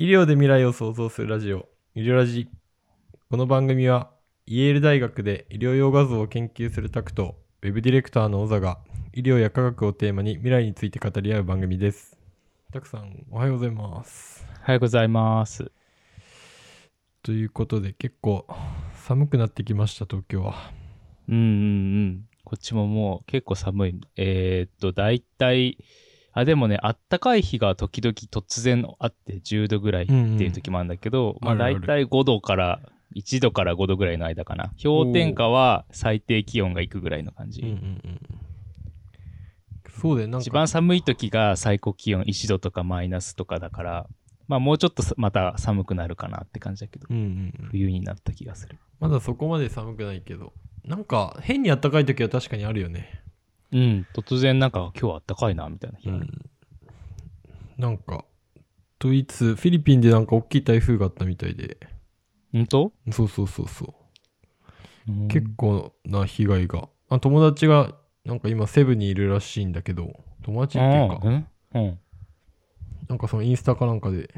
医療で未来を創造するラジオ、医療ラジ。この番組は、イェール大学で医療用画像を研究するタクト、ウェブディレクターの小座が、医療や科学をテーマに未来について語り合う番組です。タクさん、おはようございます。おはようございます。ということで、結構寒くなってきました、東京は。うんうんうん。こっちももう結構寒い。えー、っと、だいたい、あ、でもね、あったかい日が時々突然あって10度ぐらいっていう時もあるんだけど、まあうんあるあるだいたい5度から、1度から5度ぐらいの間かな。氷点下は最低気温がいくぐらいの感じ。うんうんうん。そうで、なんか、一番寒い時が最高気温1度とかマイナスとかだから、まあもうちょっとさまた寒くなるかなって感じだけど、うんうんうん、冬になった気がする。まだそこまで寒くないけど、なんか変に暖かい時は確かにあるよね。うん、突然なんか今日は暖かいなみたいな日ある。なんか、ドイツ、フィリピンでなんか大きい台風があったみたいで、本当、そうそうそうそう。うん結構な被害が。あ友達がなんか今セブンにいるらしいんだけど、友達っていうか、ああうんうん。なんかそのインスタかなんかで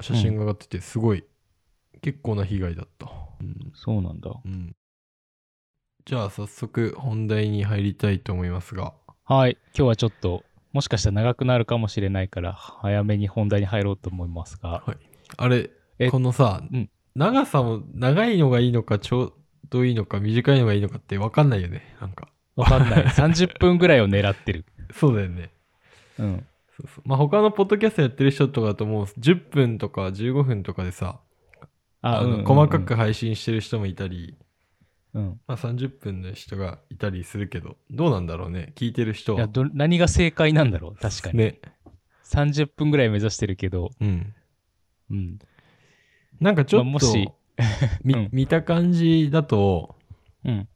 写真が上がってて、すごい、結構な被害だった。うん。そうなんだ。うんじゃあ早速本題に入りたいと思いますが、はい。今日はちょっと、もしかしたら長くなるかもしれないから、早めに本題に入ろうと思いますが。あれ、えこのさ、うん長さも長いのがいいのかちょうどいいのか短いのがいいのかって分かんないよね。なんか。わかんない。30分ぐらいを狙ってる。そうだよね。うん。そうそうまあ他のポッドキャストやってる人とかだともう10分とか15分とかでさ、あの細かく。配信してる人もいたり、うん。まあ、30分の人がいたりするけど、どうなんだろうね。聞いてる人いや、は。ど、何が正解なんだろう確かに。ね。30分ぐらい目指してるけど、うん。うん。なんかちょっと、まあもしみ うん見た感じだと、うん。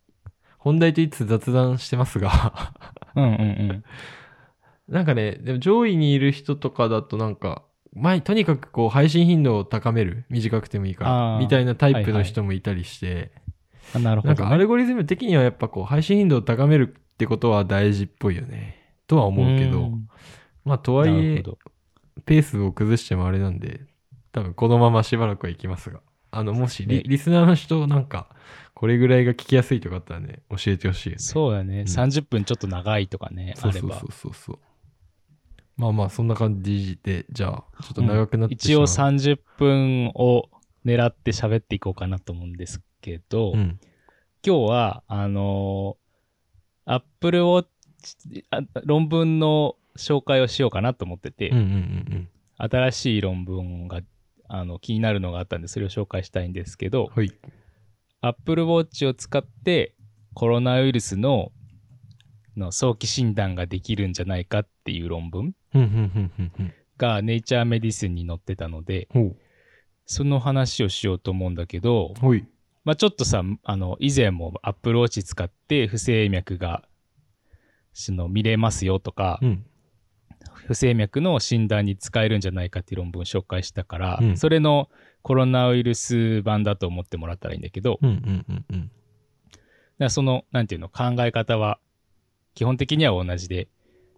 本題といつ雑談してますが、うんうんうん。なんかね、でも上位にいる人とかだとなんか、前、とにかくこう配信頻度を高める。短くてもいいかあら。ーみたいなタイプの人もいたりして、あなるほど、ね。なんかアルゴリズム的にはやっぱこう配信頻度を高めるってことは大事っぽいよね。とは思うけど、んまあとはいえ。ペースを崩してもあれなんで、多分このまましばらくはいきますが。あの、もしリねリスナーの人なんか、これぐらいが聞きやすいとかあったらね、教えてほしいよね。そうだね、ん30分ちょっと長いとかね、あればそうそうそう。そうそう。まあまあ、そんな感じで、じゃあ、ちょっと長くなってし一応まう。30分を狙って喋っていこうかなと思うんですけど、うん。今日は、あのー、Apple Watch あ論文の紹介をしようかなと思ってて、うんうんうん新しい論文があの気になるのがあったんで、それを紹介したいんですけどうん。、はい。Apple Watch を使ってコロナウイルスのの早期診断ができるんじゃないかっていう論文ふんふんふんふんふん。が Nature Medicine に載ってたので。その話をしようと思うんだけど。まあ、ちょっとさ、あの、以前も Apple Watch 使って不整脈が、その見れますよとか、うん。不整脈の診断に使えるんじゃないかっていう論文を紹介したから、うんそれのコロナウイルス版だと思ってもらったらいいんだけど、うんうんうんうん。だからその、なんていうの、考え方は、基本的には同じで、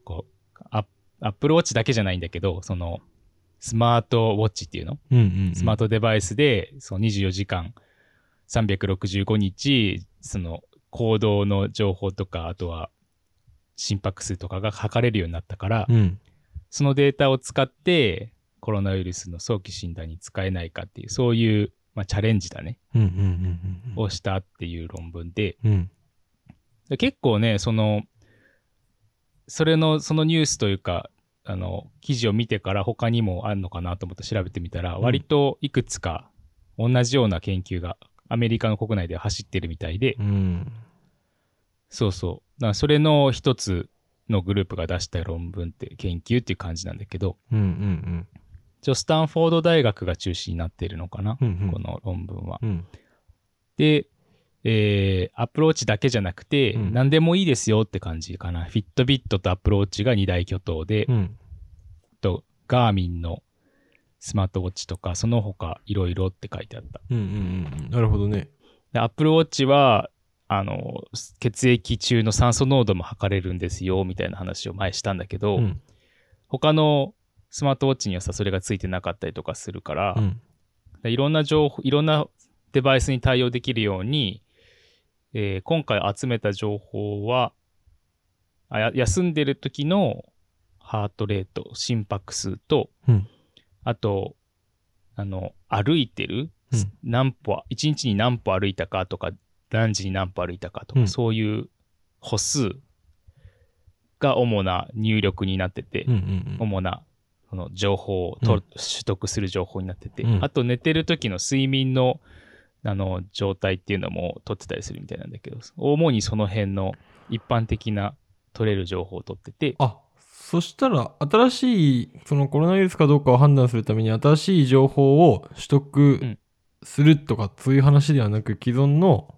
こう、アップルウォッチだけじゃないんだけど、その、スマートウォッチっていうの？うんうんうん。スマートデバイスで、その24時間、365日、その、行動の情報とか、あとは、心拍数とかが測れるようになったから、うん。そのデータを使って、コロナウイルスの早期診断に使えないかっていう、そういう、まあ、チャレンジだね、うんうんうんうん。をしたっていう論文で、うん。で結構ね、その、それの、そのニュースというか、あの、記事を見てから他にもあるのかなと思って調べてみたら、うん割といくつか同じような研究がアメリカの国内で走ってるみたいで、うん。そうそう。だからそれの一つのグループが出した論文って研究っていう感じなんだけど、うんうん一応スタンフォード大学が中心になっているのかな、うん。うんうん。この論文は。うん。で、えー、アプローチだけじゃなくて、うん何でもいいですよって感じかな。フィットビットとアプローチが二大巨頭で、うん。とガーミンのスマートウォッチとか、その他いろいろって書いてあった。うんうんうん。なるほどね。で、アップルウォッチは、あの、血液中の酸素濃度も測れるんですよ、みたいな話を前したんだけど、うん。他のスマートウォッチにはさそれがついてなかったりとかするから、うんでいろんな情報いろんなデバイスに対応できるように、えー今回集めた情報はあや休んでる時のハートレート心拍数と、うん。あとあの歩いてる、うん。何歩1日に何歩歩いたかとか何時に何歩歩いたかとか、うん。そういう歩数が主な入力になってて、うんうん。主なその情報をと、うん。取得する情報になってて、うん。あと寝てる時の睡眠のあの状態っていうのも取ってたりするみたいなんだけど主にその辺の一般的な取れる情報を取っててあそしたら新しいそのコロナウイルスかどうかを判断するために新しい情報を取得ん。するとか、そういう話ではなく既存の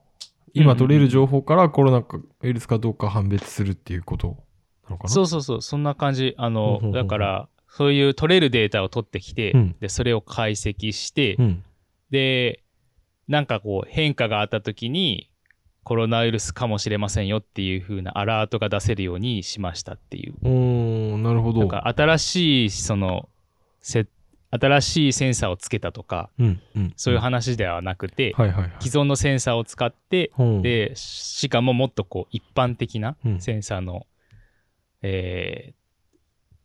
今取れる情報からコロナウイルスかどうか判別するっていうことなのかな？そうそうそうそんな感じ。あのだからそういう取れるデータを取ってきて、うん。でそれを解析して、うん。でなんかこう変化があった時にコロナウイルスかもしれませんよっていう風なアラートが出せるようにしましたっていう。おーなるほど。なんか新しいそのせ新しいセンサーをつけたとかうんうんそういう話ではなくて、はいはいはい。既存のセンサーを使ってほう。でしかももっとこう一般的なうん。センサーの、えー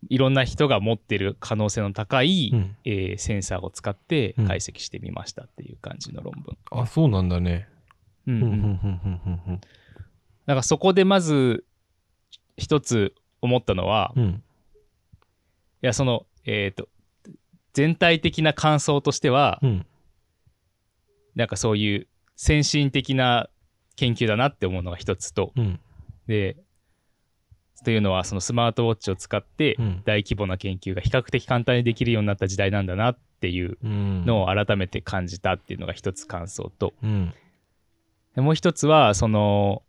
いろんな人が持ってる可能性の高い、うん。えーセンサーを使ってうん。解析してみましたっていう感じの論文。あそうなんだね。うんうん。からそこでまず一つ思ったのは、いうん。やそのえっ、と全体的な感想としては、うん。なんかそういう先進的な研究だなって思うのが一つと、うん。で、というのはそのスマートウォッチを使ってうん。大規模な研究が比較的簡単にできるようになった時代なんだなっていううん。のを改めて感じたっていうのが一つ感想と、うん。でもう一つはその、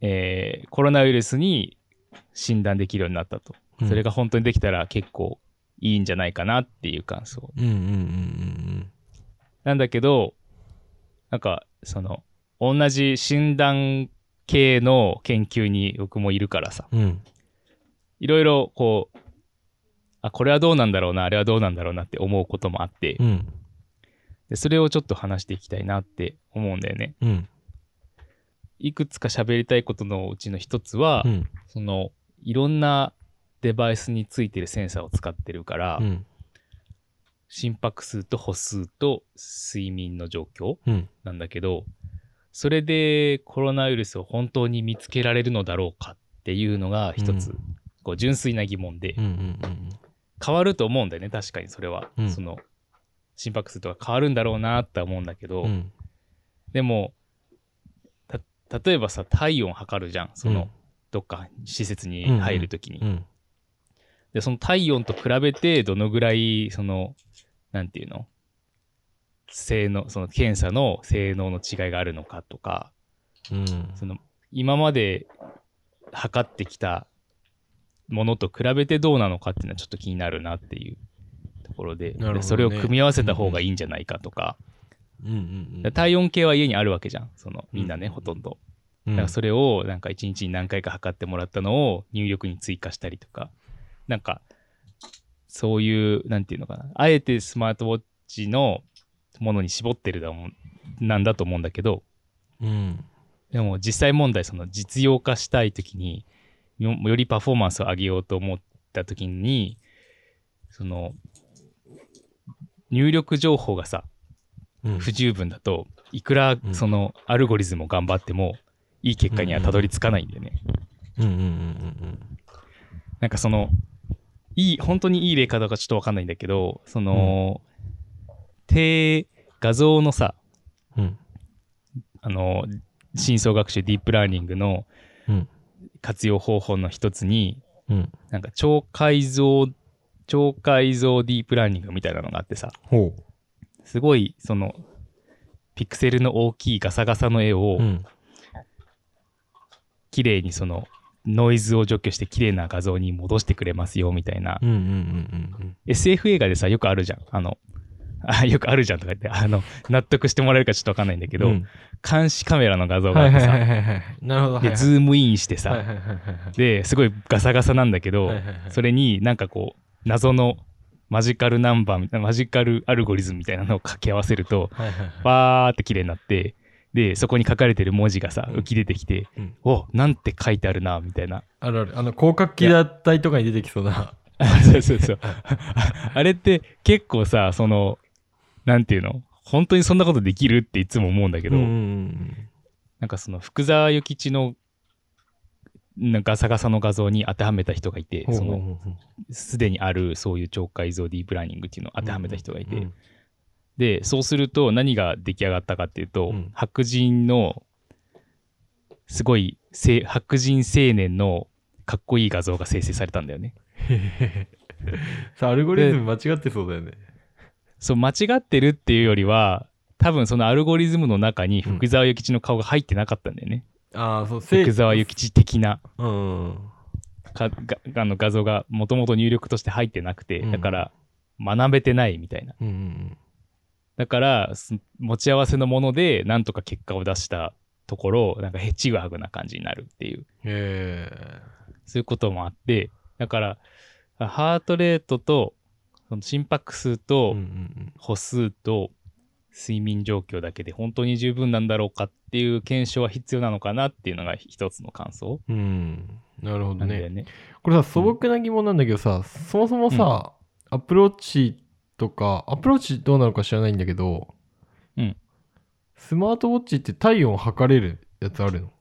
えーコロナウイルスに診断できるようになったと。うん。それが本当にできたら結構いいんじゃないかなっていう感想。うんうんうんなんだけど、なんか、その、同じ診断系の研究に僕もいるからさ、いろいろこう、あ、これはどうなんだろうな、あれはどうなんだろうなって思うこともあって、うん。でそれをちょっと話していきたいなって思うんだよね。うん。いくつか喋りたいことのうちの一つは、うん。その、いろんなデバイスについてるセンサーを使ってるから、うん。心拍数と歩数と睡眠の状況うん。なんだけど、それでコロナウイルスを本当に見つけられるのだろうかっていうのが一つ、うん。こう純粋な疑問で、変わると思うんだよね、確かにそれは。うんその、心拍数とか変わるんだろうなって思うんだけど、うん。うんでも、た、例えばさ、体温測るじゃん。その、うん。どっか施設に入るときに、うん。で、その体温と比べて、どのぐらい、その、なんていうの？性能、その検査の性能の違いがあるのかとか、うん。その今まで測ってきたものと比べてどうなのかっていうのはちょっと気になるなっていうところで,ね。それを組み合わせた方がいいんじゃないかとか,、うんうんうん体温計は家にあるわけじゃん。そのみんなね、うん。ほとんど。うん。だからそれをなんか一日に何回か測ってもらったのを入力に追加したりとか。なんかそういうなんていうのかな。あえてスマートウォッチのものに絞ってるだもんなんだと思うんだけどうん。でも実際問題その実用化したい時によよりパフォーマンスを上げようと思った時にその入力情報がさうん。不十分だといくらうん。そのアルゴリズムを頑張ってもいい結果にはたどり着かないんだよね。なんかそのいい本当にいい例かどうかちょっとわかんないんだけどその、低画像のさうん。うんあの深層学習ディープラーニングのうん。活用方法の一つにうん。なんか超解像超解像ディープラーニングみたいなのがあってさ。ほすごいそのピクセルの大きいガサガサの絵をううん。綺麗にそのノイズを除去して綺麗な画像に戻してくれますよみたいな、うんうんうんうん SF 映画でさよくあるじゃん。あのあよくあるじゃんとか言ってあの納得してもらえるかちょっとわかんないんだけど、うん監視カメラの画像があはいってさ、はいはいはいはいなるほどはいでズームインしてさ、はいはいはいはいですごいガサガサなんだけど、はいはいはいそれになんかこう謎のマジカルナンバーみたいな、マジカルアルゴリズムみたいなのを掛け合わせると、はいはいはい。バーって綺麗になって、で、そこに書かれてる文字がさ、うん浮き出てきて、うんおなんて書いてあるな、みたいな。あるある。あの、広角機動隊とかに出てきそうな。そうそうそう。あれって結構さ、その、なんていうの？本当にそんなことできるっていつも思うんだけど、うんうんなんかその福沢諭吉のなんかガサガサの画像に当てはめた人がいて、うん。そのすでにあるそういう超解像ディープラーニングっていうのを当てはめた人がいて、うんで、そうすると何が出来上がったかっていうと、うん白人のすごいせ白人青年のかっこいい画像が生成されたんだよね。さあ、アルゴリズム間違ってそうだよね。そう、間違ってるっていうよりは、多分そのアルゴリズムの中に福沢諭吉の顔が入ってなかったんだよね。ああ、そう、せ福沢諭吉的なうんうん。かがあの画像がもともと入力として入ってなくて、うんだから学べてないみたいな。うんうんだから、す持ち合わせのものでなんとか結果を出したところ、なんかヘチグハグな感じになるっていう。そういうこともあって、だから、ハートレートと、その心拍数とうんうん歩数と睡眠状況だけで本当に十分なんだろうかっていう検証は必要なのかなっていうのが一つの感想うん。うん。なるほどね。ね。これさ、素朴な疑問なんだけどさ、そもそもさ、アプローチとか、アプローチどうなのか知らないんだけど、うん。スマートウォッチって体温測れるやつあるの？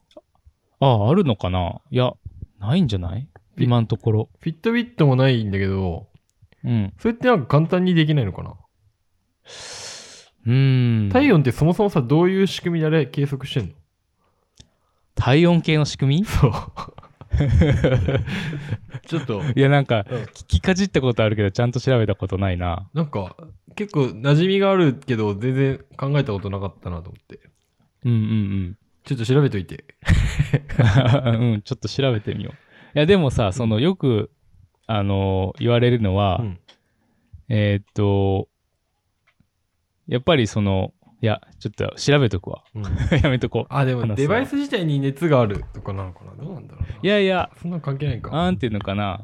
ああ、あるのかな？いや、ないんじゃない？ピ今のところ。フィットビットもないんだけど、うん。それってなんか簡単にできないのかな、うーん。体温ってそもそもさ、どういう仕組みであれ計測してんの？体温計の仕組み？そう。ちょっと、いや、なんか、うん聞きかじったことあるけど、ちゃんと調べたことないな。なんか、結構馴染みがあるけど、全然考えたことなかったなと思って。うんうんちょっと調べといて。うん。うん、ちょっと調べてみよう。いや、でもさ、その、よく、あの言われるのは、うん。えーっと、やっぱりその、いや、ちょっと調べとくわ。うん やめとこう。あ、でもデバイス自体に熱があるとかなのかな？どうなんだろうな。いやいや、そんなの関係ないか。なんていうのかな、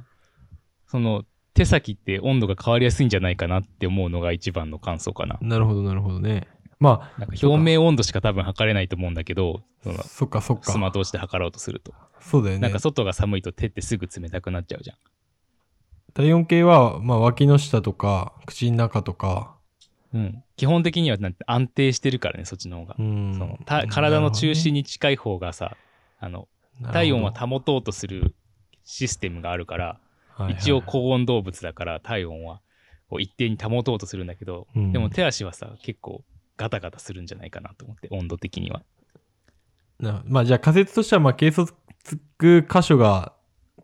その、手先って温度が変わりやすいんじゃないかなって思うのが一番の感想かな。なるほど、なるほどね。まなんか表面温度しか多分測れないと思うんだけど、そのあ、そっかそっか。スマートウォッチで測ろうとすると。そうだよね。なんか外が寒いと手ってすぐ冷たくなっちゃうじゃん。体温計は、まあ、脇の下とか、口の中とか、うん。基本的にはなんて安定してるからね、そっちの方が。うん。そのた体の中心に近い方がさ、あの、体温は保とうとするシステムがあるから、一応高温動物だから体温はこう一定に保とうとするんだけど、うんでも手足はさ、結構ガタガタするんじゃないかなと思って、温度的には。なまあ、じゃあ仮説としては、まあ、計測箇所が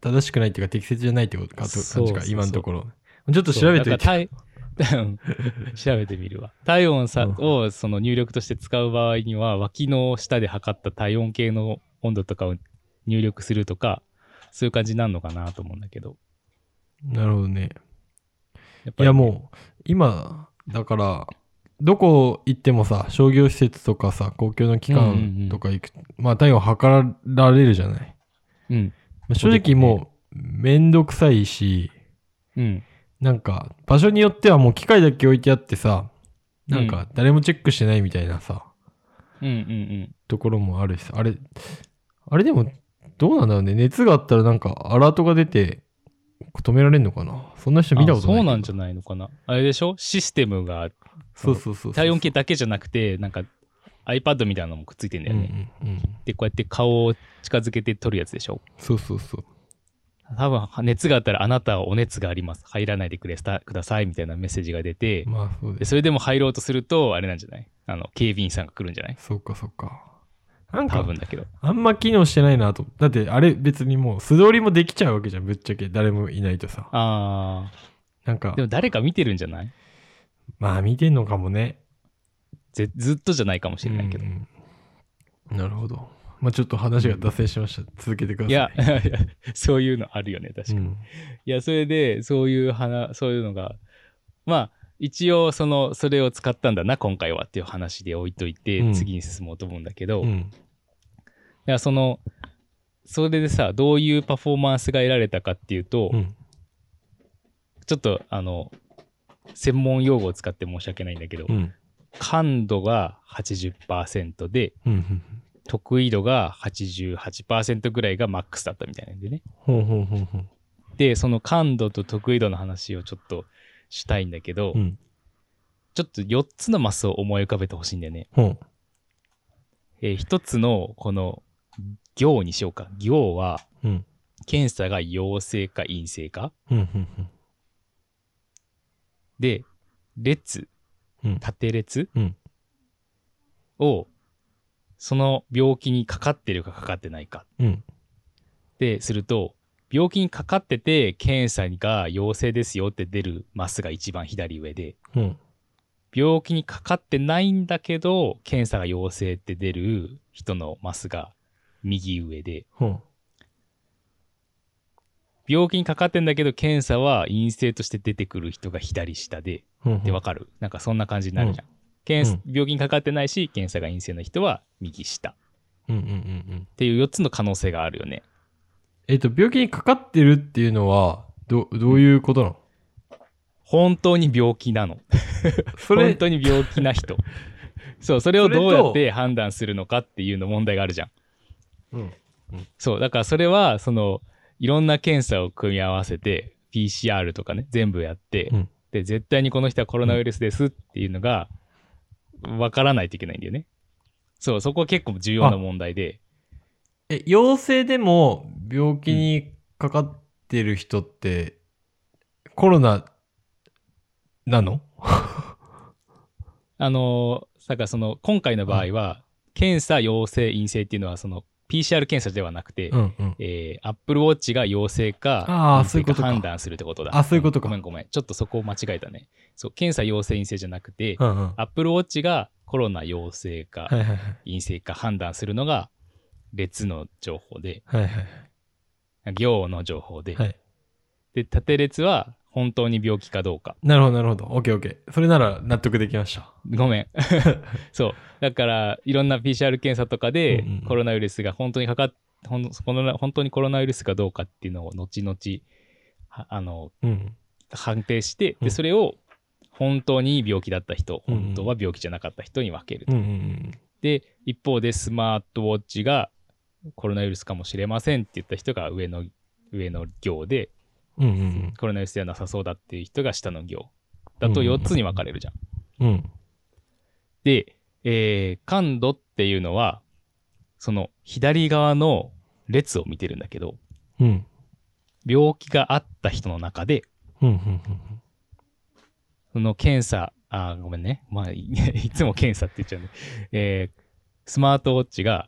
正しくないっていうか、適切じゃないってことか、そうそうそう感じか、今のところ。ちょっと調べてそういて。調べてみるわ。体温さ、うんをその入力として使う場合には、脇の下で測った体温計の温度とかを入力するとか、そういう感じになるのかなと思うんだけど。なるほどね。やっぱりいや、もう、今、だから、どこ行ってもさ、商業施設とかさ、公共の機関とか行く、まあ、体温測られるじゃない。うん。まあ正直もう、めんどくさいし、うん。なんか、場所によってはもう機械だけ置いてあってさ、なんか、誰もチェックしてないみたいなさ、うんうんうん。ところもあるしさ、あれ、あれでも、どうなんだろうね。熱があったらなんか、アラートが出て、止められんのかなそんな人見たことないそうなんじゃないのかな。あれでしょ？システムがそうそうそう。体温計だけじゃなくて、なんか iPad みたいなのもくっついてんだよね。うんうんうん。で、こうやって顔を近づけて撮るやつでしょそうそうそう。多分熱があったらあなたはお熱があります。入らないでくれさくださいみたいなメッセージが出て、まあそうで。それでも入ろうとすると、あれなんじゃない？あの、警備員さんが来るんじゃない？そうかそうか。なんか、多分だけど。あんま機能してないなと。だって、あれ別にもう素通りもできちゃうわけじゃん。ぶっちゃけ。誰もいないとさ。あなんかー。で、も誰か見てるんじゃない？まあ見てんのかもね。ぜずっとじゃないかもしれないけど。うんうんなるほど。まあちょっと話が脱線しました。続けてください。いや、そういうのあるよね、確かに。うん、いや、それで、そういう話、そういうのが、まあ、一応、その、それを使ったんだな、今回はっていう話で置いといて、うん次に進もうと思うんだけど、いうん。や、その、それでさ、どういうパフォーマンスが得られたかっていうと、うん。ちょっとあの、専門用語を使って申し訳ないんだけど、うん。感度が80%で。得意度が88%ぐらいがマックスだったみたいなんでね。で、その感度と得意度の話をちょっとしたいんだけど、うん。ちょっと4つのマスを思い浮かべてほしいんだよね。えー、1つのこの行にしようか。行はうん。検査が陽性か陰性か。うん。うん。で、列、うん。縦列？うん。をその病気にかかってるかかかってないかうん。ですると、病気にかかってて検査が陽性ですよって出るマスが一番左上で、うん。病気にかかってないんだけど、検査が陽性って出る人のマスが右上で、ほう。病気にかかってんだけど、検査は陰性として出てくる人が左下で、ほう。で、わかるなんかそんな感じになるじゃん。検査病気にかかってないし、検査が陰性の人は右下。っうん。うん。うん。うん。ていう4つの可能性があるよね。えっと、病気にかかってるっていうのは、ど、どういうことなの？本当に病気なの。それ本、当に病気な人。そう、それをどうやって判断するのかっていうの問題があるじゃん。うん。そう、だからそれは、その、いろんな検査を組み合わせて、PCR とかね、全部やって、うんで、絶対にこの人はコロナウイルスですっていうのが、わからないといけないんだよね。そう、そこは結構重要な問題で、え、陽性でも病気にかかってる人って、コロナなの？あのー、だからその、今回の場合は、検査陽性陰性っていうのは、その、PCR 検査ではなくて、うんうん。えー、Apple Watch が陽性かそういうことか判断するってことだ。あそういうことかんごめんごめん。ちょっとそこを間違えたね。そう、検査陽性陰性じゃなくて、うんうん。は Apple Watch がコロナ陽性かいはいはい。陰性か判断するのが列の情報で、はいはい行の情報で、はい。で、縦列は本当に病気かどうか。なるほどなるほど。オッケーオッケー。それなら納得できました。ごめん。そう。だから、いろんな PCR 検査とかでコロナウイルスが本当にかかっほんこの本当にコロナウイルスかどうかっていうのを後々はあのうん。判定して、うんでそれを本当に病気だった人、うんうん本当は病気じゃなかった人に分けると。うんうんうん。で、一方でスマートウォッチがコロナウイルスかもしれませんって言った人が上の上の行で、うんうんコロナウイルスではなさそうだっていう人が下の行だと4つに分かれるじゃん。うん。うん。で、えー感度っていうのは、その左側の列を見てるんだけど、うん。病気があった人の中で、うんうんその検査、あー、ごめんね。まあ、い いつも検査って言っちゃうんで、えースマートウォッチが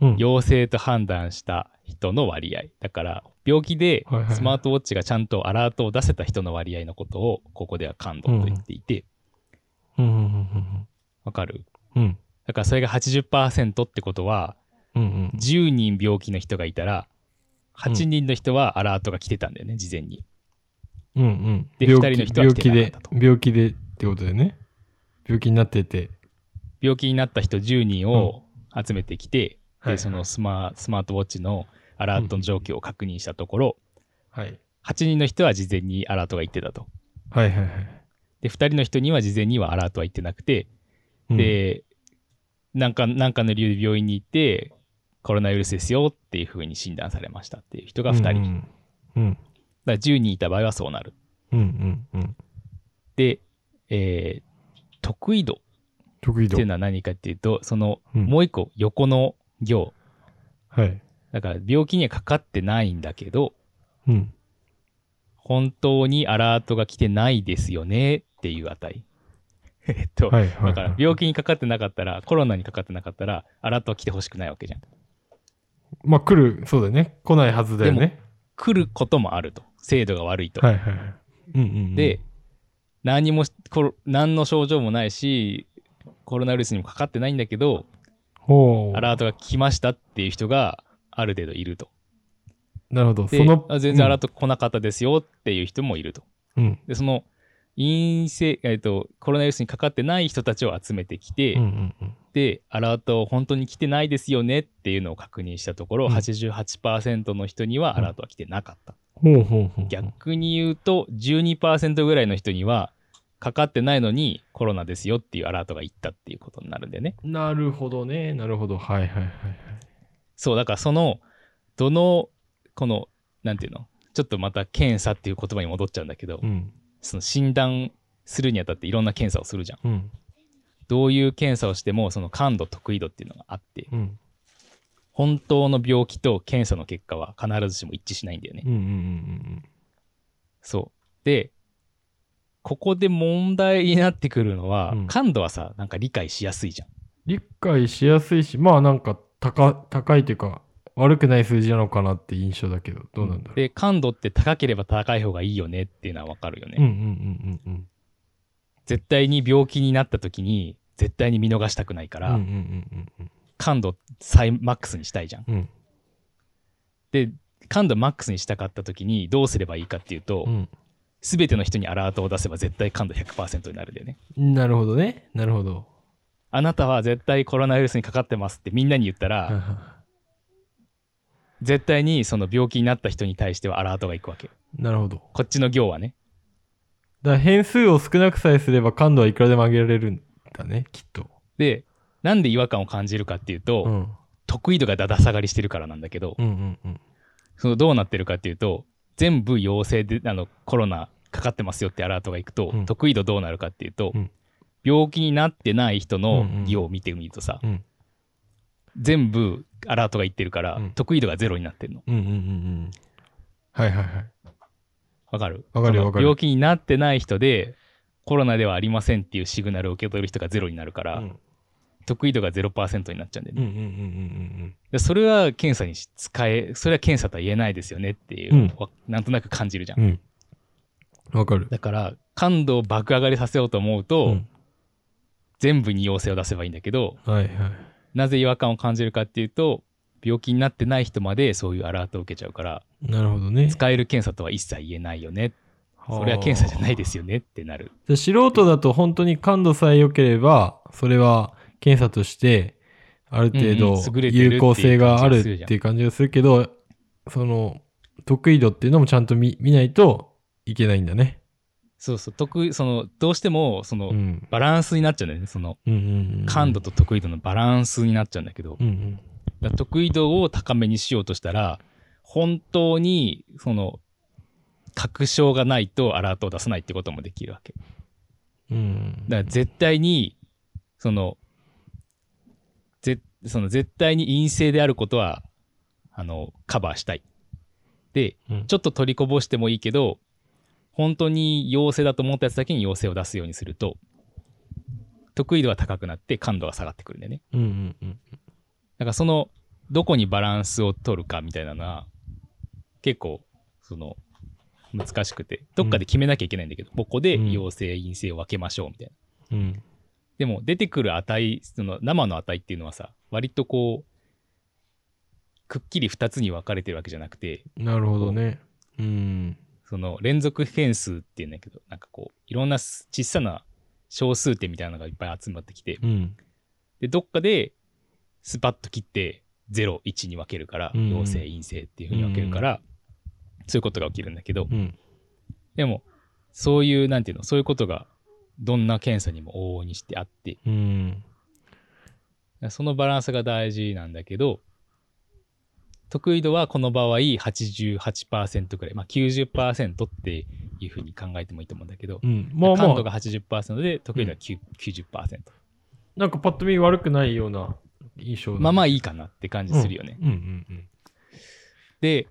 うん。うん。陽性と判断した人の割合。だから、病気でスマートウォッチがちゃんとアラートを出せた人の割合のことを、ここでは感度と言っていて、うん。うん。うん。わかるうん。うん。だからそれが80%ってことは、うん。うん。10人病気の人がいたら、8人の人はアラートが来てたん。だよね、事前に。うん。うん。で病気二人の人は病気で来てなかった、と病気でってことだよね。病気になってて。病気になった人10人を集めてきて、はいはいで、そのスマスマートウォッチのアラートの状況を確認したところ、はい。8人の人は事前にアラートが言ってたと。はいはいはい。で、2人の人には事前にはアラートは言ってなくて、うん、で、なんか、なんかの理由で病院に行って、コロナウイルスですよっていう風に診断されましたっていう人が2人。だかうんうん。ら10人いた場合はそうなる。うんうんうん。で、えー得意度得意度っていう。のは何かっていうと、その、うんもう一個横の行。はい。だから病気にはかかってないんだけど、うん。本当にアラートが来てないですよねっていう値。えっと、はいはいはいだから病気にかかってなかったら、コロナにかかってなかったら、アラートは来てほしくないわけじゃん。まあ来る、そうだよね。来ないはずだよね。来ることもあると。精度が悪いと。はいはいはい。うんうんうん。で、何も何の症状もないし、コロナウイルスにもかかってないんだけど。アラートが来ましたっていう人がある程度いると。なるほど。でその、あ全然アラート来なかったですよっていう人もいると。うん。で、その陰性、えっと、コロナウイルスにかかってない人たちを集めてきて、うんうんうん。で、アラート本当に来てないですよねっていうのを確認したところ、うん88%の人にはアラートは来てなかった。ほうほうほう。逆に言うと12%ぐらいの人にはかかってないのにコロナですよっていうアラートがいったっていうことになるんだよね。なるほどね。なるほど。はいはいはいはい。そう、だからその、どの、この、なんていうの？ちょっとまた検査っていう言葉に戻っちゃうんだけど、うん。その診断するにあたっていろんな検査をするじゃん。うん。どういう検査をしてもその感度得意度っていうのがあって、うん。本当の病気と検査の結果は必ずしも一致しないんだよね。うんうんうんそう。で、ここで問題になってくるのは、うん感度はさ、なんか理解しやすいじゃん。理解しやすいし、まあなんか高高いというか、悪くない数字なのかなって印象だけど、どうなんだろう。で、感度って高ければ高い方がいいよねっていうのはわかるよね。うんうんうんうん絶対に病気になった時に、絶対に見逃したくないから、うん。うんうんうんうん感度最マックスにしたいじゃん。うん。うんで、感度マックスにしたかった時にどうすればいいかっていうと、うんすべての人にアラートを出せば絶対感度100%になるんだよね。なるほどね。なるほど。あなたは絶対コロナウイルスにかかってますってみんなに言ったら、絶対にその病気になった人に対してはアラートがいくわけ。いなるほど。こっちの行はね。だ変数を少なくさえすれば感度はいくらでも上げられるんだね、きっと。で、なんで違和感を感じるかっていうと、うん。得意度がだだ下がりしてるからなんだけど、うんうんうん。そのどうなってるかっていうと、全部陽性であのコロナかかってますよってアラートがいくと、うん得意度どうなるかっていうと、うん病気になってない人のうんうん行を見てみるとさ、うん全部アラートがいってるから、うん得意度がゼロになってるの。うんうんうんうん。はいはいはい。わかる？わかるよわかる病気になってない人で、コロナではありませんっていうシグナルを受け取る人がゼロになるから、うん得意度が0%になっちゃうんだよね。うんうんうんうんでそれは検査にし使え、それは検査とは言えないですよねっていう、うんわなんとなく感じるじゃん。うんうん。うん。わかる。だから、感度を爆上がりさせようと思うと、うん全部に陽性を出せばいいんだけど、はいはい。なぜ違和感を感じるかっていうと、病気になってない人までそういうアラートを受けちゃうから、なるほどね。使える検査とは一切言えないよね。それは検査じゃないですよねってなる。じゃあ素人だと本当に感度さえ良ければ、それは検査として、ある程度有効性があるっていう感じがするけど、その、得意度っていうのもちゃんと見見ないといけないんだね。そうそう、得意、その、どうしても、その、うん。バランスになっちゃうんだよね。その、うんうんうん。感度と得意度のバランスになっちゃうんだけど、うんうん。得意度を高めにしようとしたら、本当に、その、確証がないとアラートを出さないってこともできるわけ。うん。だから絶対に、その、ぜその絶対に陰性であることは、あの、カバーしたい。で、うんちょっと取りこぼしてもいいけど、本当に陽性だと思ったやつだけに陽性を出すようにすると、得意度は高くなって感度が下がってくるんだよね。うんうんうん。だからその、どこにバランスを取るかみたいなのは、結構、その、難しくて、どっかで決めなきゃいけないんだけど、ここで陽性、陰性を分けましょうみたいな。うん。でも出てくる値、その生の値っていうのはさ、割とこう、くっきり2つに分かれてるわけじゃなくて、なるほどね。うん。その連続変数っていうんだけど、なんかこう、いろんなす小さな小数点みたいなのがいっぱい集まってきて、うん。で、どっかでスパッと切って0、1に分けるから、うん陽性、陰性っていうふうに分けるから、そういうことが起きるんだけど、うん。でも、そういう、なんていうの、そういうことがどんな検査にも往々にしてあって、うん。そのバランスが大事なんだけど、得意度はこの場合88%ぐらい、まあ90%っていうふうに考えてもいいと思うんだけど、うん。まあまあ、感度が80%で得意度は9 90%。なんかパッと見悪くないような印象まあまあいいかなって感じするよね。うんうんうん。で、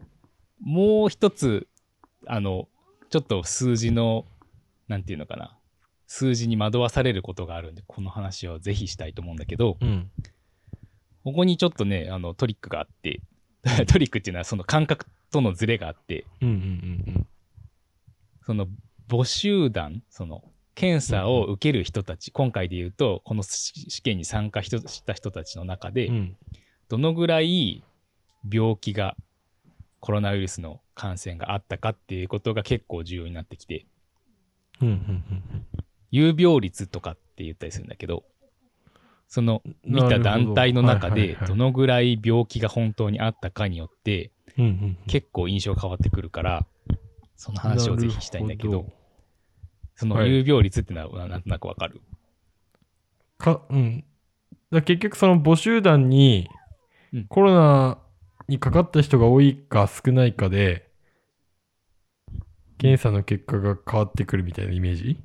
もう一つ、あの、ちょっと数字の、なんていうのかな、数字に惑わされることがあるんで、この話をぜひしたいと思うんだけど、うん。ここにちょっとね、あのトリックがあって、トリックっていうのはその感覚とのズレがあって、うんうんうんその母集団、その検査を受ける人たち、今回で言うと、この試験に参加した人たちの中で、うん。うん。どのぐらい病気が、コロナウイルスの感染があったかっていうことが結構重要になってきて、うんうんうん有病率とかって言ったりするんだけど、その見た団体の中でどのぐらい病気が本当にあったかによって。結構印象変わってくるから、その話をぜひしたいんだけど、そのはい有病率ってのはなんとなくわかる？か、うん。だ結局その母集団にうんコロナにかかった人が多いか少ないかで、検査の結果が変わってくるみたいなイメージ？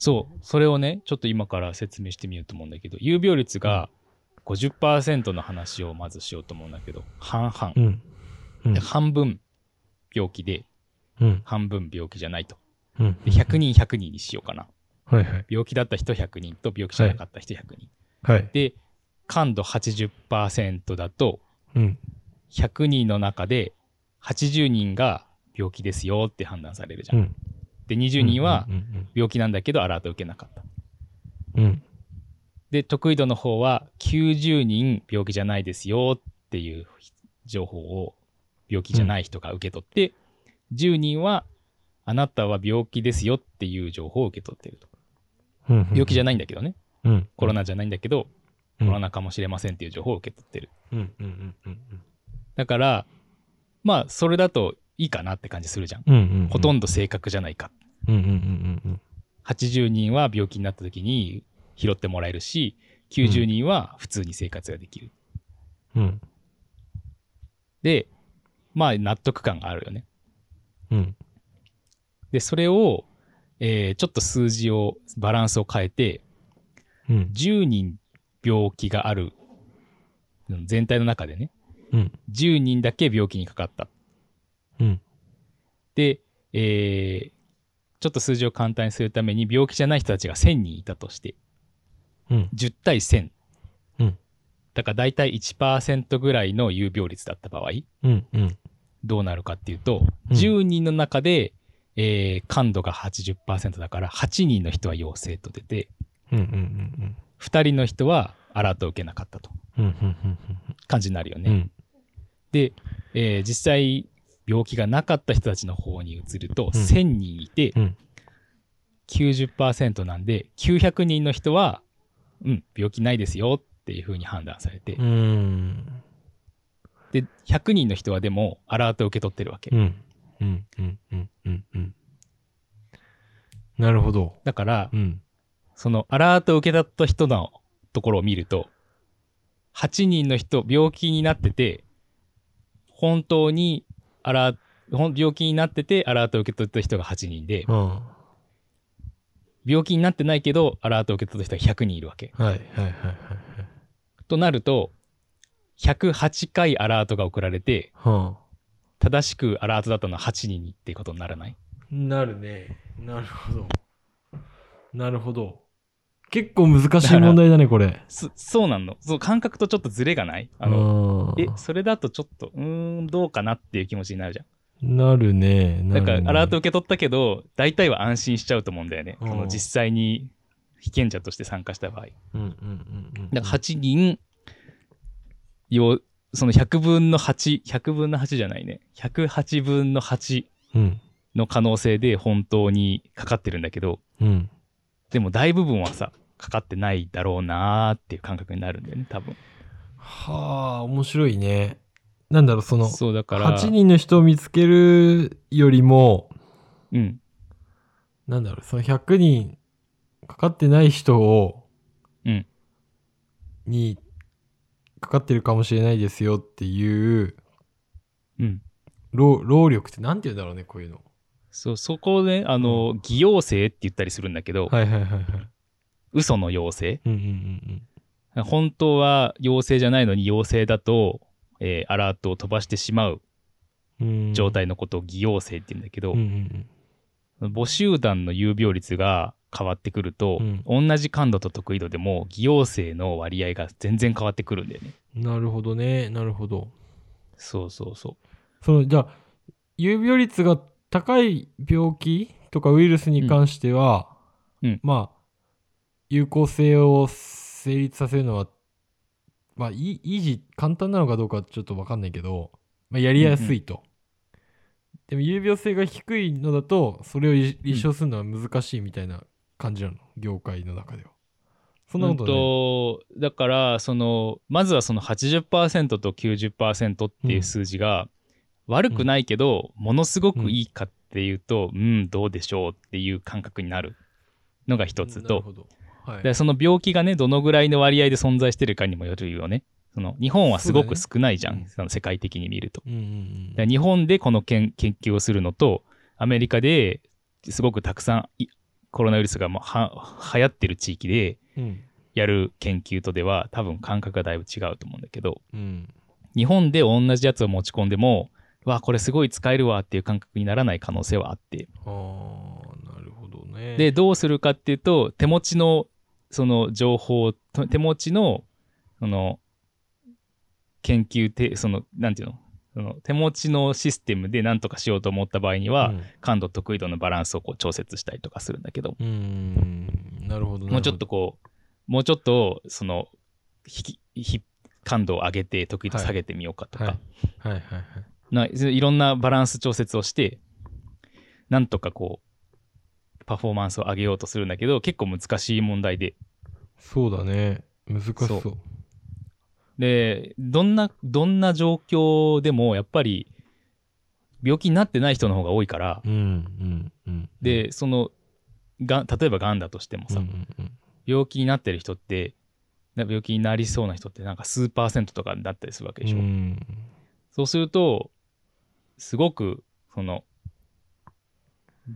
そう、それをね、ちょっと今から説明してみようと思うんだけど、有病率が50%の話をまずしようと思うんだけど、半々。うん。うんで半分病気で、うん。半分病気じゃないと。うん。で100人100人にしようかな。はいはい。病気だった人100人と病気じゃなかった人100人。はい。で、感度80%だと、うん。100人の中で80人が病気ですよって判断されるじゃん。うん。で、20人はうん病気なんだけどアラート受けなかった。うん。うん。で、得意度の方は90人病気じゃないですよっていう情報を病気じゃない人が受け取って、10人はあなたは病気ですよっていう情報を受け取っていると。うん。病気じゃない。んだけどね。うん。コロナじゃないんだけど、うんコロナかもしれませんっていう情報を受け取ってる。うん。うん。うん。うん。だから、まあ、それだといいかなって感じするじゃん。うん。うん。ほとんんど正確じゃないか。ど。うん。うん。うん。うん。80人は病気になった時に拾ってもらえるし、90人は普通に生活ができる。うん。で、まあ、納得感があるよね。うん。で、それを、えーちょっと数字を、バランスを変えて、うん。10人病気がある、うん全体の中でね、うん。10人だけ病気にかかった。うん。で、えーちょっと数字を簡単にするために、病気じゃない人たちが1000人いたとして、うん。10対1000。うん。だから大体1%ぐらいの有病率だった場合、うん。うん。どうなるかっていうと、うん10人の中で、えー感度が80%だから、8人の人は陽性と出て、うん。うん。うん。2人の人はアラートを受けなかったとうん。うん。うん。感じになるよね。うん。で、えー実際、病気がなかった人たちの方に移ると、うん1000人いてうん。90%なんで、900人の人は、うん、病気ないですよっていう風に判断されて、うん。で、100人の人はでもアラートを受け取ってるわけ。うん。うん。うん。うん。うん。うん。なるほど。だからう、ん。そのアラートを受け取った人のところを見ると、8人の人、病気になってて、本当にアラ病気になっててアラートを受け取った人が8人で、うん。病気になってないけどアラートを受け取った人が100人いるわけ。はい。はい。はい。はい。となると、108回アラートが送られて、は正しくアラートだったのは8人にってことにならない？あ。なるね。なるほど。なるほど。結構難しい問題だね、これ。そそうなんの？そう感覚とちょっとズレがない？あの、え、それだとちょっと、うーん、どうかなっていう気持ちになるじゃん。なるね。なだかアラート受け取ったけど、大体は安心しちゃうと思うんだよね。の実際に被験者として参加した場合。うんうんうんうん。だから8人、よその100分の8、100分の8じゃないね。108分の8うん。の可能性で本当にかかってるんだけど、うん。でも大部分はさ、かかってないだろうなーっていう感覚になるんだよね、多分。はあ、面白いね。なんだろう、その、そうだから、8人の人を見つけるよりも、うん、なんだろう、その100人かかってない人を、うんに、かかってるかもしれないですよっていう、うん。労労力ってなんて言うんだろうね、こういうの。そう、そこをね、あの、偽陽性って言ったりするんだけど、はいはいはいはい。嘘の陽性うんうんうん本当は陽性じゃないのに陽性だと、えーアラートを飛ばしてしまううん。うん状態のことを偽陽性って言うんだけど、うんうん母集団の有病率が変わってくると、うん同じ感度と得意度でも偽陽性の割合が全然変わってくるんだよね。うん。なるほどね、なるほど。そうそうそそのじゃあ有病率が高い病気とかウイルスに関しては、うんうんまあ有効性を成立させるのはまあい維持簡単なのかどうかちょっと分かんないけど、まあ、やりやすいと、でも有病性が低いのだとそれを立立証するのは難しいみたいな感じなの、業界の中では。そんなことうんね、とだからそのまずはその80%と90%っていう数字が悪くないけど、ものすごくいいかっていうと、うん、どうでしょうっていう感覚になるのが一つと。はい。でその病気がね、どのぐらいの割合で存在してるかにもよるよね。その日本はすごく少ないじゃん、そねその世界的に見ると。うんうんだから日本でこの研研究をするのと、アメリカですごくたくさんいコロナウイルスがもうは流行ってる地域でうん。うん。やる研究とでは多分感覚がだいぶ違うと思うんだけど、うん。日本で同じやつを持ち込んでも、わ、これすごい使えるわっていう感覚にならない可能性はあって。ああ、なるほどね。で、どうするかっていうと、手持ちの、その情報、と手持ちの、その、研究て、その、なんていうの？その手持ちのシステムで何とかしようと思った場合には、うん。感度得意度のバランスをこう調節したりとかするんだけど、なるほど。もうちょっとこう、もうちょっと、その、引き、ひ感度を上げて得意度下げてみようかとか、はい。はいはいはい。ないろんなバランス調節をして、なんとかこう、パフォーマンスを上げようとするんだけど、結構難しい問題で、そうだね。難しそう。そで、どんな、どんな状況でも、やっぱり、病気になってない人の方が多いから、うんうんうん。で、その、がん例えばがんだとしてもさ、うんうんうん、病気になってる人って、な病気になりそうな人ってなんか数パーセントとかだったりするわけでしょ。うんそうすると、すごく、その、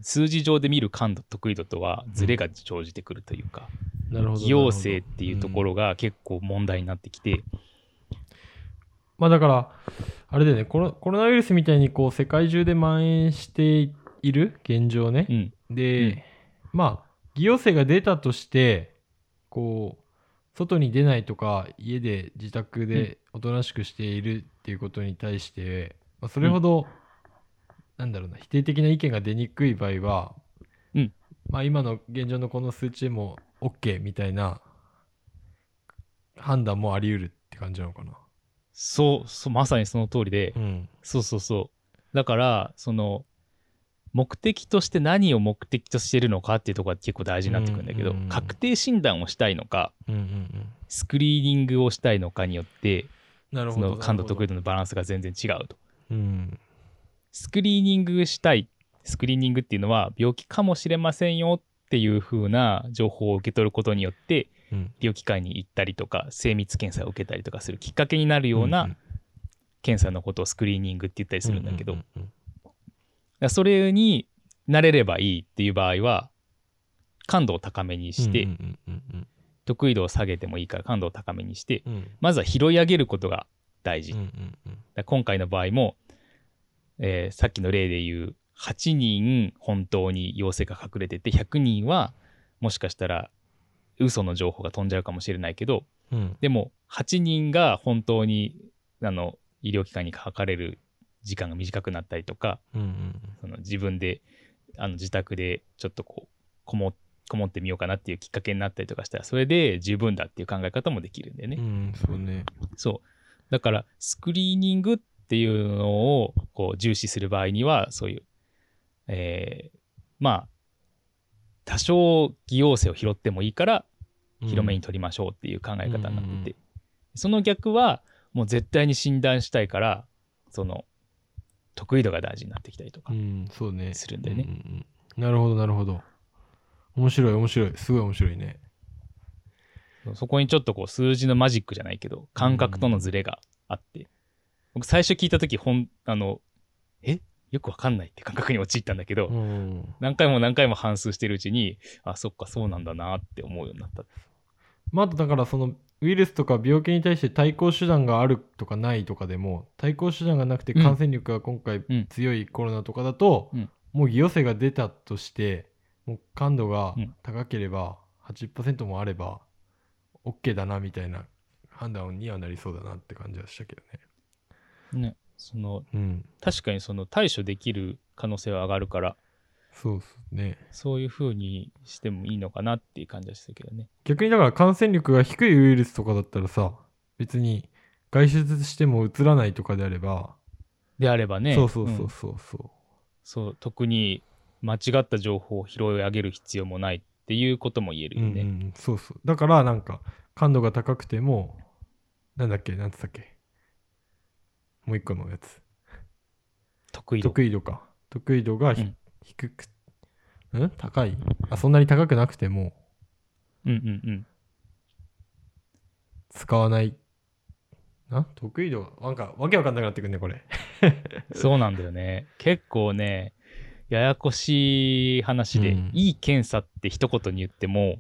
数字上で見る感度、得意度とはズレが生じてくるというか、なるほど。偽陽性っていうところ。ろが結構問題になってきて、まあだから、あれだよねコロ、コロナウイルスみたいにこう世界中で蔓延している現状ねう。ん、で、うんまあ、偽陽性が出たとして、こう、外に出ないとか、家で自宅でおとなしくしているっていうことに対して、まあ、それほど、なんだろうな、否定的な意見が出にくい場合は、うんまあ今の現状のこの数値でも OK みたいな判断もあり得るって感じなのかな。そう、そうまさにその通りで、うん。そうそうそう。だから、その、目的として何を目的としてるのかっていうところが結構大事になってくるんだけど、うんうんうん確定診断をしたいのか、うんうんうん。スクリーニングをしたいのかによって、そなるほど。の感度得意度。度のバランスが全然違うと。うん。スクリーニングしたい。スクリーニングっていうのは病気かもしれませんよっていう風な情報を受け取ることによって、うん。医療機関に行ったりとか、精密検査を受けたりとかするきっかけになるような検査のことをスクリーニングって言ったりするんだけど、それになれればいいっていう場合は、感度を高めにして、得意度を下げてもいいから感度を高めにして、うんまずは拾い上げることが大事。今回の場合も、えーさっきの例で言う、8人本当に陽性が隠れてて、100人はもしかしたら嘘の情報が飛んじゃうかもしれないけど、うん。でも8人が本当にあの医療機関にかかれる時間が短くなったりとか、うんうん。その自分であの自宅でちょっとこうこもこもってみようかなっていうきっかけになったりとかしたらそれで十分だっていう考え方もできるんだよね。うんそうね。そう。だからスクリーニングっていうのをこう重視する場合にはそういう、えーまあ多少偽陽性を拾ってもいいから広めに取りましょうっていう考え方になってて、その逆はもう絶対に診断したいからその得意度が大事になってきたりとか、うんそうね。するんだよね。うんうんうん。なるほどなるほど。面白い面白い。すごい面白いね。そこにちょっとこう数字のマジックじゃないけど感覚とのズレがあって、僕最初聞いた時ほんあのえ？よくわかんないって感覚に陥ったんだけど、うん。何回も何回も反数してるうちにあそっかそうなんだなって思うようになった。まああとだからそのウイルスとか病気に対して対抗手段があるとかないとかでも対抗手段がなくてうん。感染力が今回うん。強いコロナとかだと、うん。もう偽陽性が出たとしてもう感度がうん。高ければ80%もあれば OK だなみたいな判断にはなりそうだなって感じはしたけどね。ねそのうん、確かにその対処できる可能性は上がるから。そうっすね。そういう風にしてもいいのかなっていう感じはするけどね。逆にだから感染力が低いウイルスとかだったらさ別に外出してもうつらないとかであれば、であればね。そうそうそんうそうそう、そう特に間違った情報を拾い上げる必要もないっていうことも言えるよね、うんうん、そうそう。だからなんか感度が高くてもなんだっけなんつったっけもう一個のやつ。得意度。得意度か。得意度がひ、うん。低くん？高い？あそんなに高くなくても。うんうんうん。使わない。な？得意度？なんかわけわかんなくなってくんねこれ。そうなんだよね。結構ね、ややこしい話で、うん。いい検査って一言に言っても、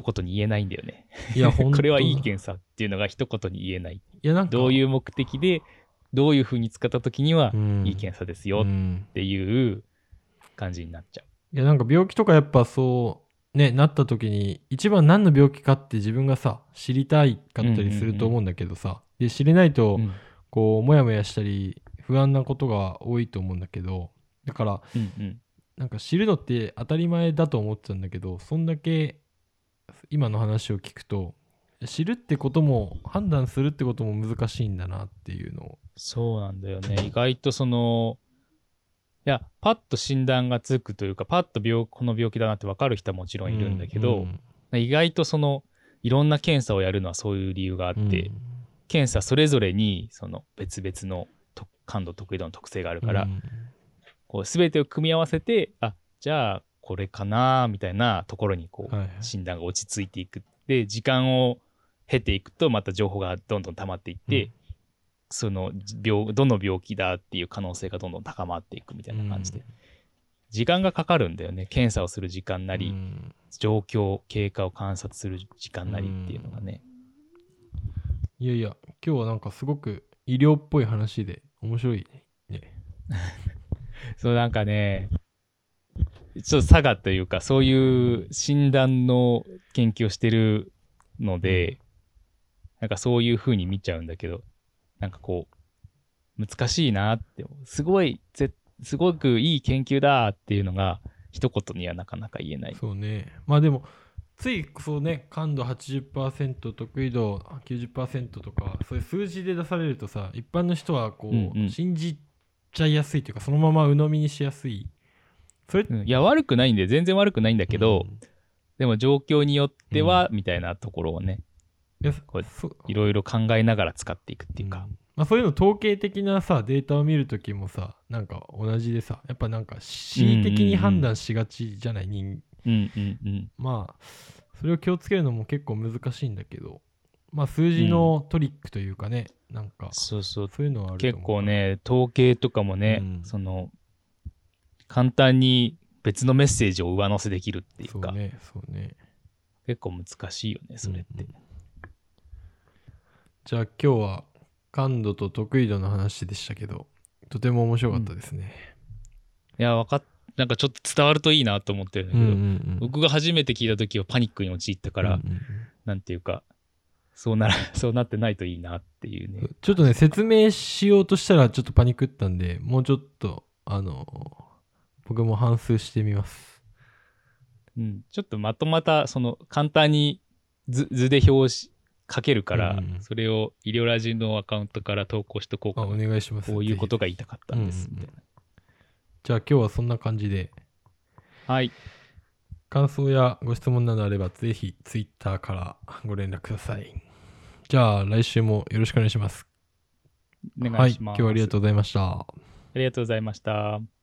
一言に言えないんだよね。いや これはいい検査っていうのが一言に言えない。いやなんか。どういう目的で、どういう風に使った時にはう、ん。いい検査ですよっうん。ていう感じになっちゃう。いやなんか病気とかやっぱそうねなった時に一番何の病気かって自分がさ知りたいかったりすると思うんだけどさ、で知れないとうん。こうモヤモヤしたり不安なことが多いと思うんだけどだからうんうん。なんか知るのって当たり前だと思ってたんだけどそんだけ今の話を聞くと知るってことも判断するってことも難しいんだなっていうのを。そうなんだよね。意外とその、いや、パッと診断がつくというか、パッと病この病気だなって分かる人はもちろんいるんだけど、うん意外とその、いろんな検査をやるのはそういう理由があって、検査それぞれにその別々のと感度得意度の特性があるから、うん。こう全てを組み合わせてあじゃあこれかなみたいなところにこう、はいはい。診断が落ち着いていく。で時間を経ていくとまた情報がどんどん溜まっていって、うん。その病どの病気だっていう可能性がどんどん高まっていくみたいな感じで、時間がかかるんだよね検査をする時間なり、うん。状況経過を観察する時間なりっていうのがね、いやいや今日はなんかすごく医療っぽい話で面白いね。そうなんかねちょっと差がというかそういう診断の研究をしてるので、なんかそういう風に見ちゃうんだけどなんかこう難しいなってすごいぜすごくいい研究だっていうのが一言にはなかなか言えない。そうね。まあでもついそうね感度80%得意度90%とかそういう数字で出されるとさ一般の人はこう、うんうん。信じちゃいやすいというかそのまま鵜呑みにしやすいそれうん。いや悪くないんで全然悪くないんだけど、うん。でも状況によっては、みたいなところをねいろいろ考えながら使っていくっていうか、ん。まあ、そういうの統計的なさデータを見るときもさなんか同じでさやっぱなんか恣意的に判断しがちじゃない、人うんうんうん。まあそれを気をつけるのも結構難しいんだけどまあ数字のトリックというかね、なんかそうそう。そういうのはある結構ね統計とかもね、うん。その簡単に別のメッセージを上乗せできるっていうか。そうねそうね。結構難しいよねそれって、うんうん。じゃあ今日は感度と得意度の話でしたけどとても面白かったですね、いやわかっなんかちょっと伝わるといいなと思ってるんだけど、僕が初めて聞いた時はパニックに陥ったから、うんうん。うんなんていうかそうなら そうなってないといいなっていうね。ちょっとね説明しようとしたらちょっとパニックったんでもうちょっとあの僕も反数してみます。うん、ちょっとまとまたその簡単に図図で表し書けるから、うん。うんそれを医療ラジのアカウントから投稿しとこうあおかな。願いします。こういうことぜが言いたかったんです。うんうんみたいな、ひじゃあ今日はそんな感じで。はい。感想やご質問などあればぜひ Twitter からご連絡ください。じゃあ来週もよろしくお願いします。お願いします、はい。今日はありがとうございました。ありがとうございました